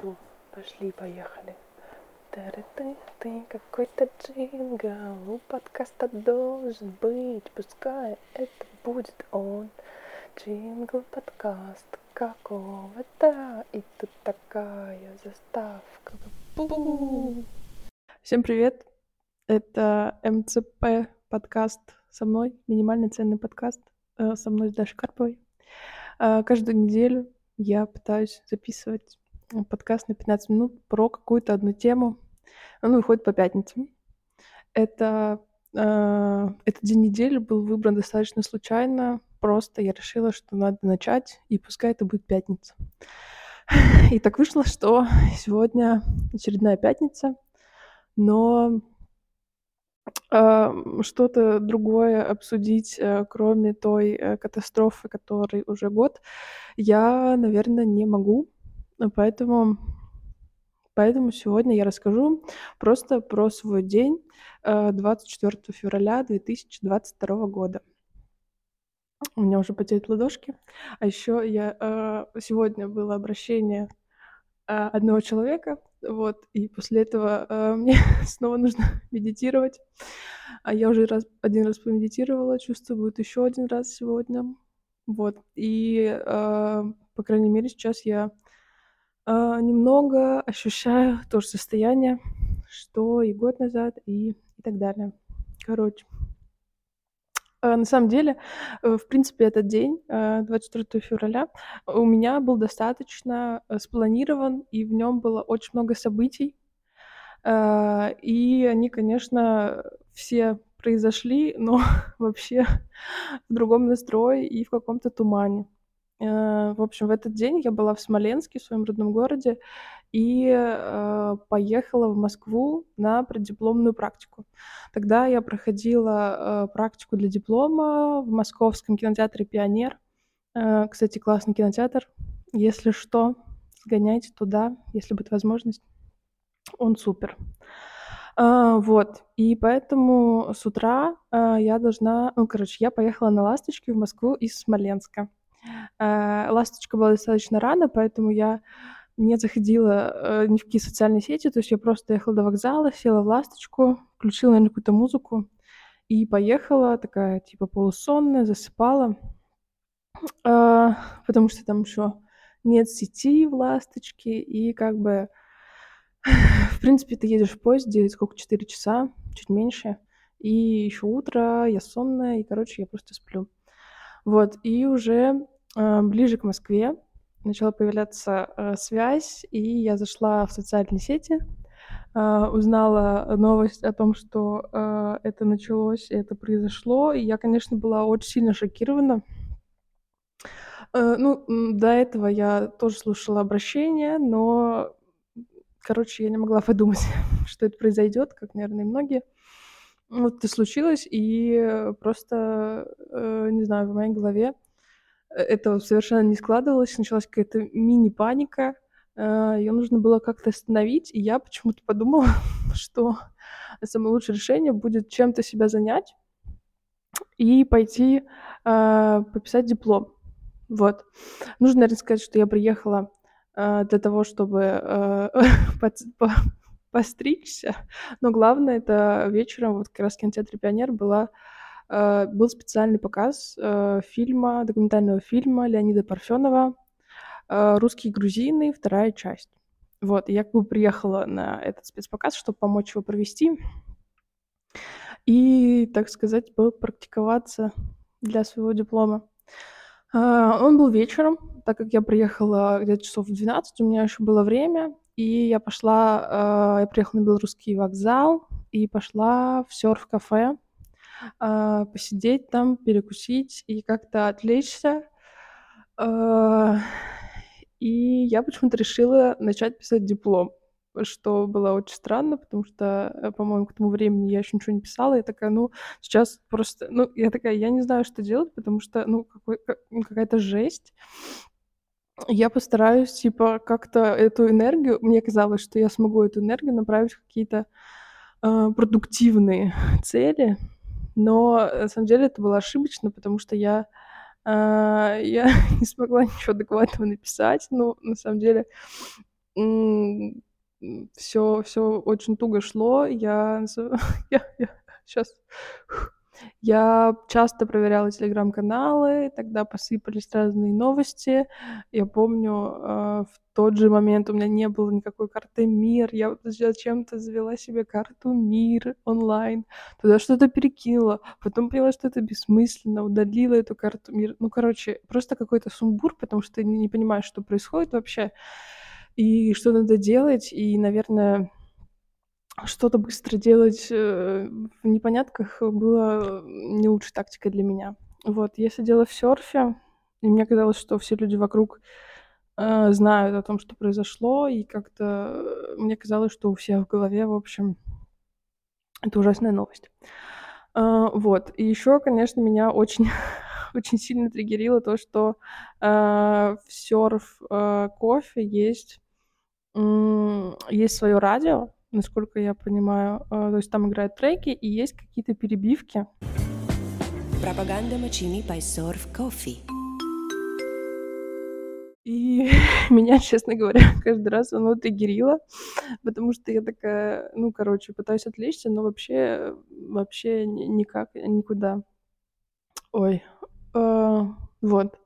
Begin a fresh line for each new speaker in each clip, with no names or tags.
Все, пошли, поехали. Ты, ты, какой-то джингл, у подкаста должен быть, пускай это будет он. Джингл подкаст какого-то, и тут такая заставка. Бу!
Всем привет! Это МЦП подкаст со мной, минимальный ценный подкаст э, со мной с Дашей Карповой. Э, каждую неделю я пытаюсь записывать подкаст на 15 минут про какую-то одну тему. Он выходит по пятницам. Это, э, этот день недели был выбран достаточно случайно. Просто я решила, что надо начать, и пускай это будет пятница. И так вышло, что сегодня очередная пятница, но э, что-то другое обсудить, э, кроме той э, катастрофы, которой уже год, я, наверное, не могу. Поэтому, поэтому сегодня я расскажу просто про свой день 24 э, февраля 2022 года. У меня уже потеют ладошки. А еще я э, сегодня было обращение э, одного человека, вот, и после этого мне снова нужно медитировать. А я уже раз, один раз помедитировала, чувствую, будет еще один раз сегодня. Вот, и, э, по крайней мере, сейчас я немного ощущаю то же состояние, что и год назад, и, и так далее. Короче, а, на самом деле, э, в принципе, этот день, 24 а, февраля, у меня был достаточно э, спланирован, и в нем было очень много событий. И они, конечно, все произошли, но вообще в другом настрое и в каком-то тумане. Э, в общем, в этот день я была в Смоленске, в своем родном городе, и э, поехала в Москву на преддипломную практику. Тогда я проходила э, практику для диплома в Московском кинотеатре «Пионер». Э, кстати, классный кинотеатр. Если что, сгоняйте туда, если будет возможность. Он супер. Uh, вот, и поэтому с утра uh, я должна, ну, короче, я поехала на «Ласточке» в Москву из Смоленска. Э, «Ласточка» была достаточно рано, поэтому я не заходила э, ни в какие социальные сети, то есть я просто ехала до вокзала, села в «Ласточку», включила, наверное, какую-то музыку и поехала, такая, типа, полусонная, засыпала, э, потому что там еще нет сети в «Ласточке», и как бы, в принципе, ты едешь в поезде, сколько, 4 часа, чуть меньше, и еще утро, я сонная, и, короче, я просто сплю. Вот, и уже э, ближе к Москве начала появляться э, связь, и я зашла в социальные сети, э, узнала новость о том, что э, это началось, это произошло, и я, конечно, была очень сильно шокирована. Э, ну, до этого я тоже слушала обращения, но, короче, я не могла подумать, что это произойдет, как, наверное, и многие. Вот это случилось, и просто, э, не знаю, в моей голове э, это совершенно не складывалось. Началась какая-то мини-паника. Э, Ее нужно было как-то остановить, и я почему-то подумала, что самое лучшее решение будет чем-то себя занять и пойти э, пописать диплом. Вот. Нужно, наверное, сказать, что я приехала э, для того, чтобы э, постричься. Но главное, это вечером вот как раз в кинотеатре «Пионер» была, э, был специальный показ э, фильма, документального фильма Леонида Парфенова э, «Русские грузины. Вторая часть». Вот, я как бы приехала на этот спецпоказ, чтобы помочь его провести и, так сказать, попрактиковаться для своего диплома. Он был вечером, так как я приехала где-то часов в 12, у меня еще было время, и я пошла, э, я приехала на белорусский вокзал и пошла в серф-кафе э, посидеть там, перекусить и как-то отвлечься. Э, и я почему-то решила начать писать диплом, что было очень странно, потому что, по-моему, к тому времени я еще ничего не писала. Я такая, ну, сейчас просто, ну, я такая, я не знаю, что делать, потому что, ну, какой, ну, какая-то жесть. Я постараюсь, типа, как-то эту энергию мне казалось, что я смогу эту энергию направить в какие-то, э, продуктивные цели, но на самом деле это было ошибочно, потому что я, э, я не смогла ничего адекватного написать. Ну, на самом деле, все, все очень туго шло. Я, я, я сейчас я часто проверяла телеграм-каналы, тогда посыпались разные новости. Я помню, э, в тот же момент у меня не было никакой карты МИР. Я зачем-то завела себе карту МИР онлайн, туда что-то перекинула, потом поняла, что это бессмысленно, удалила эту карту МИР. Ну, короче, просто какой-то сумбур, потому что ты не понимаешь, что происходит вообще и что надо делать. И, наверное, что-то быстро делать э, в непонятках было не лучшей тактикой для меня. Вот, я сидела в серфе, и мне казалось, что все люди вокруг э, знают о том, что произошло, и как-то э, мне казалось, что у всех в голове, в общем, это ужасная новость. Э, вот, и еще, конечно, меня очень очень сильно триггерило то, что э, в серф э, кофе есть, э, есть свое радио, насколько я понимаю. Э, то есть там играют треки и есть какие-то перебивки. Пропаганда Мачини Surf Coffee. И меня, честно говоря, каждый раз оно триггерило, потому что я такая, ну, короче, пытаюсь отвлечься, но вообще, вообще никак, никуда. Ой, э, вот.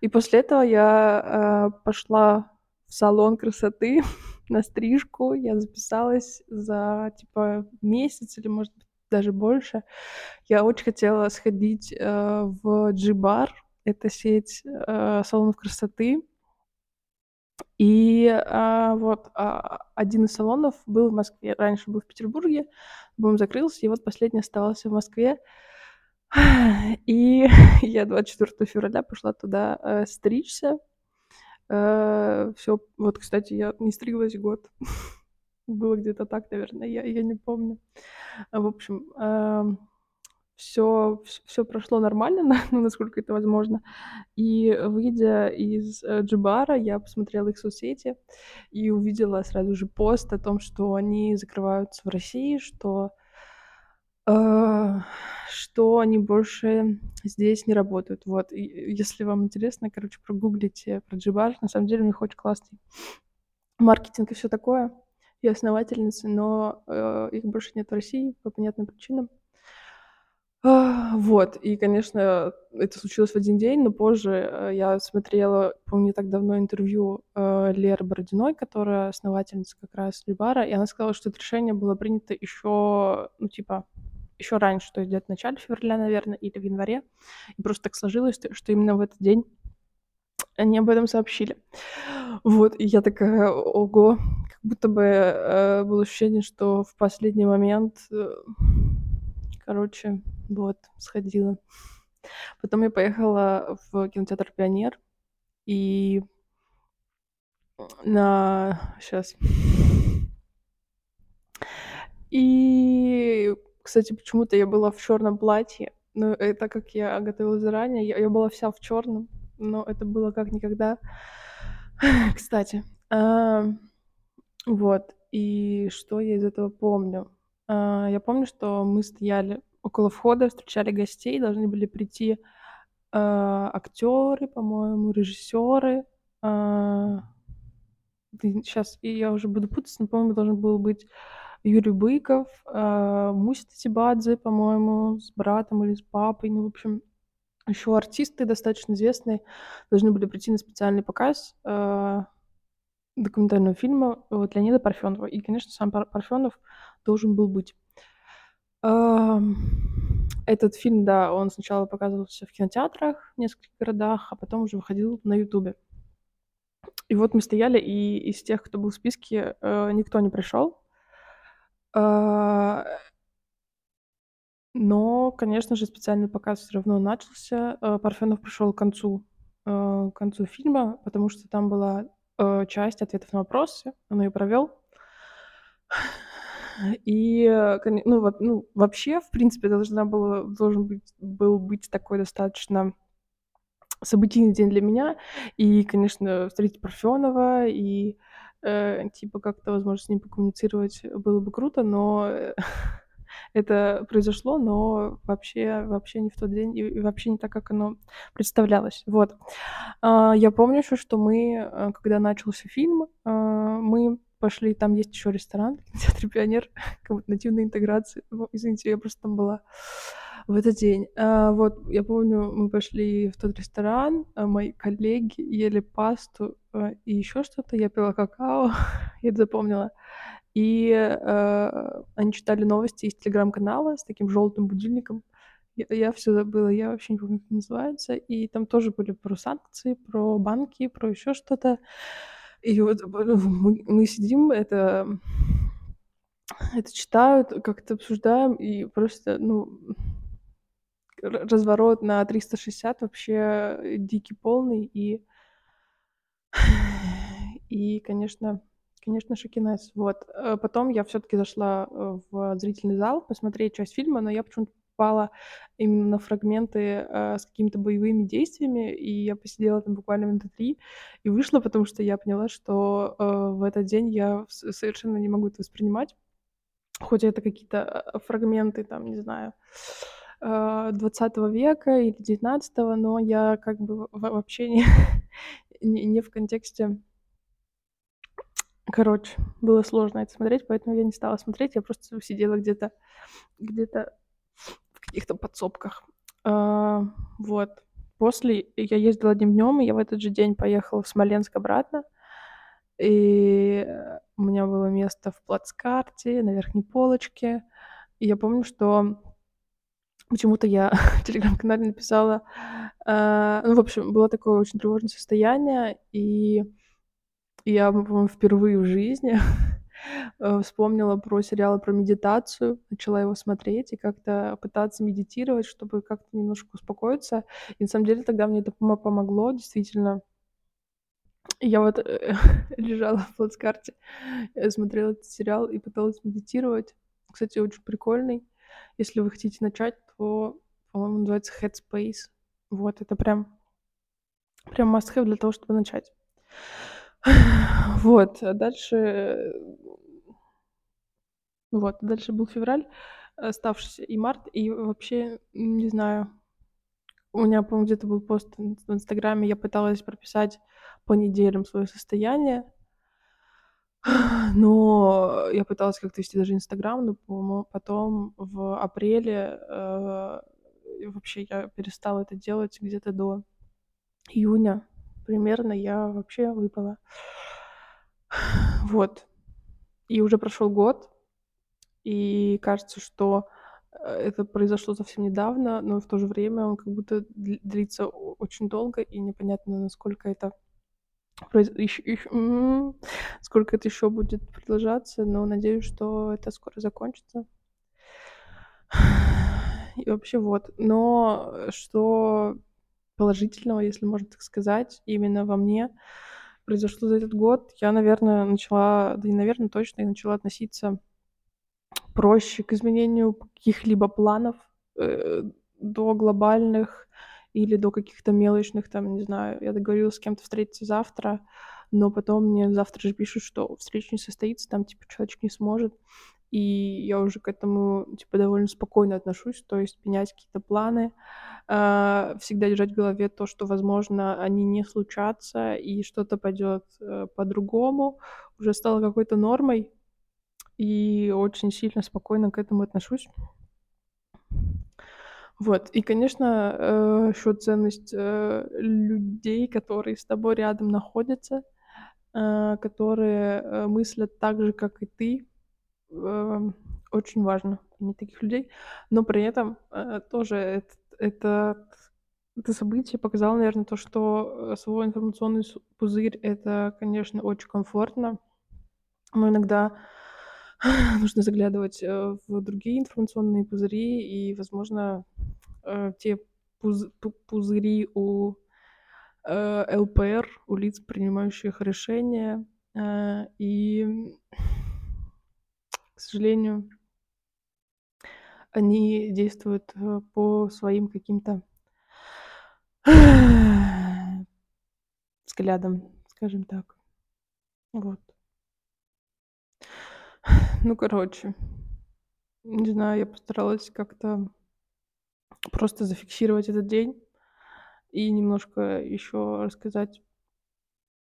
И после этого я э, пошла в салон красоты на стрижку. Я записалась за, типа, месяц или, может быть, даже больше. Я очень хотела сходить э, в G-бар. Это сеть э, салонов красоты. И э, вот э, один из салонов был в Москве. Раньше был в Петербурге, потом закрылся, и вот последний оставался в Москве. И я 24 февраля пошла туда э, стричься. Э, все, вот, кстати, я не стриглась год. Было где-то так, наверное, я, я не помню. В общем, все, эм, все прошло нормально, ну, насколько это возможно. И выйдя из э, Джибара, я посмотрела их соцсети и увидела сразу же пост о том, что они закрываются в России, что э, что они больше здесь не работают. Вот, и если вам интересно, короче, прогуглите про Джибар. На самом деле у них очень классный маркетинг и все такое, и основательницы, но э, их больше нет в России по понятным причинам. А, вот, и, конечно, это случилось в один день, но позже э, я смотрела, помню, не так давно интервью э, Леры Бородиной, которая основательница как раз Джибара, и она сказала, что это решение было принято еще, ну, типа, еще раньше, то есть где-то в начале февраля, наверное, или в январе. И просто так сложилось, что именно в этот день они об этом сообщили. Вот, и я такая, ого, как будто бы э, было ощущение, что в последний момент, э, короче, вот, сходила. Потом я поехала в кинотеатр «Пионер», и на... Сейчас. И кстати, почему-то я была в черном платье. Но это как я готовилась заранее, я, я была вся в черном, но это было как никогда. Кстати, а, вот. И что я из этого помню? А, я помню, что мы стояли около входа, встречали гостей, должны были прийти а, актеры, по-моему, режиссеры. А, сейчас я уже буду путаться, но, по-моему, должен был быть Юрий Быков, э, Муся Татибадзе, по-моему, с братом или с папой. Ну, в общем, еще артисты достаточно известные должны были прийти на специальный показ э, документального фильма вот, Леонида Парфенова. И, конечно, сам Парфенов должен был быть. Э, этот фильм, да, он сначала показывался в кинотеатрах в нескольких городах, а потом уже выходил на Ютубе. И вот мы стояли, и из тех, кто был в списке, э, никто не пришел. А, но, конечно же, специальный показ все равно начался. А, Парфенов пришел к концу, а, к концу фильма, потому что там была часть ответов на вопросы, он ее провел. И, ну, ну, вообще, в принципе, должна была, должен быть, был быть такой достаточно событийный день для меня. И, конечно, встретить Парфенова и э, типа как-то, возможно, с ним покоммуницировать было бы круто, но э, это произошло, но вообще, вообще не в тот день и, вообще не так, как оно представлялось. Вот. А, я помню еще, что мы, э, когда начался фильм, э, мы пошли, там есть еще ресторан в театре Пионер, как будто нативной интеграции. Ну, извините, я просто там была в этот день. А, вот, я помню, мы пошли в тот ресторан, а мои коллеги ели пасту а, и еще что-то, я пила какао, я это запомнила. И э, они читали новости из телеграм-канала с таким желтым будильником. Я, я все забыла, я вообще не помню, как называется. И там тоже были про санкции, про банки, про еще что-то. И вот мы, мы сидим, это, это читают, как-то обсуждаем, и просто, ну, разворот на 360 вообще дикий полный, и, и конечно, конечно, шокинес. Вот. Э, потом я все-таки зашла э, в зрительный зал посмотреть часть фильма, но я почему-то попала именно на фрагменты э, с какими-то боевыми действиями, и я посидела там буквально минуты три и вышла, потому что я поняла, что э, в этот день я совершенно не могу это воспринимать, хоть это какие-то э, фрагменты, там, не знаю, 20 э, века или 19 но я как бы вообще не, не, не в контексте Короче, было сложно это смотреть, поэтому я не стала смотреть, я просто сидела где-то где-то в каких-то подсобках. А, вот. После я ездила одним днем, и я в этот же день поехала в Смоленск обратно. И у меня было место в плацкарте, на верхней полочке. И я помню, что почему-то я в телеграм-канале написала... Э, ну, в общем, было такое очень тревожное состояние, и я, по-моему, впервые в жизни э, вспомнила про сериалы про медитацию, начала его смотреть и как-то пытаться медитировать, чтобы как-то немножко успокоиться. И на самом деле тогда мне это помогло, действительно. Я вот э, лежала в плацкарте, смотрела этот сериал и пыталась медитировать. Кстати, очень прикольный. Если вы хотите начать, то, по-моему, называется Headspace. Вот, это прям, прям must-have для того, чтобы начать. Вот, а дальше вот, дальше был февраль, оставшийся, и март, и вообще, не знаю, у меня, по-моему, где-то был пост в Инстаграме, я пыталась прописать по неделям свое состояние, но я пыталась как-то вести даже Инстаграм, но, по-моему, потом в апреле э, вообще я перестала это делать где-то до июня примерно я вообще выпала. Вот. И уже прошел год, и кажется, что э, это произошло совсем недавно, но в то же время он как будто длится очень долго, и непонятно, насколько это сколько это еще будет продолжаться, но надеюсь, что это скоро закончится. И вообще вот. Но что положительного, если можно так сказать, именно во мне произошло за этот год, я, наверное, начала, да и, наверное, точно, я начала относиться проще к изменению каких-либо планов э, до глобальных или до каких-то мелочных, там, не знаю, я договорилась с кем-то встретиться завтра, но потом мне завтра же пишут, что встреча не состоится, там, типа, человек не сможет, и я уже к этому, типа, довольно спокойно отношусь, то есть менять какие-то планы, э, всегда держать в голове то, что, возможно, они не случатся, и что-то пойдет э, по-другому, уже стало какой-то нормой, и очень сильно спокойно к этому отношусь. Вот, и, конечно, э, еще ценность э, людей, которые с тобой рядом находятся, э, которые мыслят так же, как и ты, очень важно иметь таких людей, но при этом тоже это, это, это событие показало, наверное, то, что свой информационный пузырь это, конечно, очень комфортно, но иногда нужно заглядывать в другие информационные пузыри и, возможно, э, те пуз пузыри у э, ЛПР, у лиц, принимающих решения, э, и к сожалению, они действуют э, по своим каким-то взглядам, скажем так. Вот. Ну, короче, не знаю, я постаралась как-то просто зафиксировать этот день и немножко еще рассказать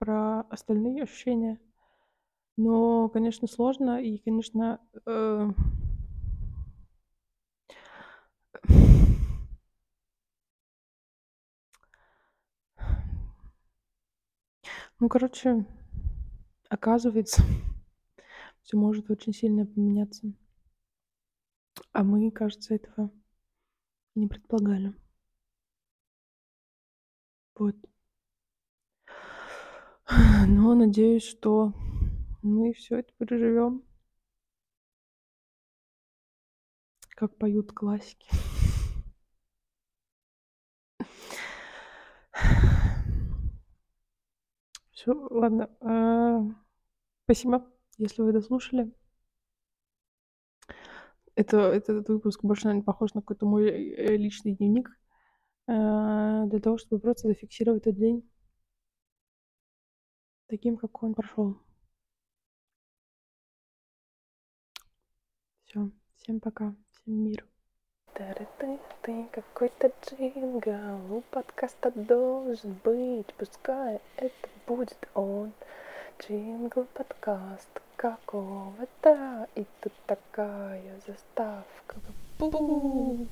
про остальные ощущения. Но, конечно, сложно и, конечно, э Ну, короче, оказывается, всё может очень сильно поменяться. А мы, кажется, этого не предполагали. Вот. Но надеюсь, что мы всё это переживём. Как поют классики. Всё, ладно, а, спасибо, если вы дослушали. Это этот выпуск больше, наверно, похож на какой-то мой, э, личный дневник, а, для того, чтобы просто зафиксировать тот день таким, как он прошёл. Всё, всем пока, всем мира.
Тары-ты-ты, какой-то джингл у подкаста должен быть, пускай это будет он. Джингл подкаст какого-то, и тут такая заставка. Бу!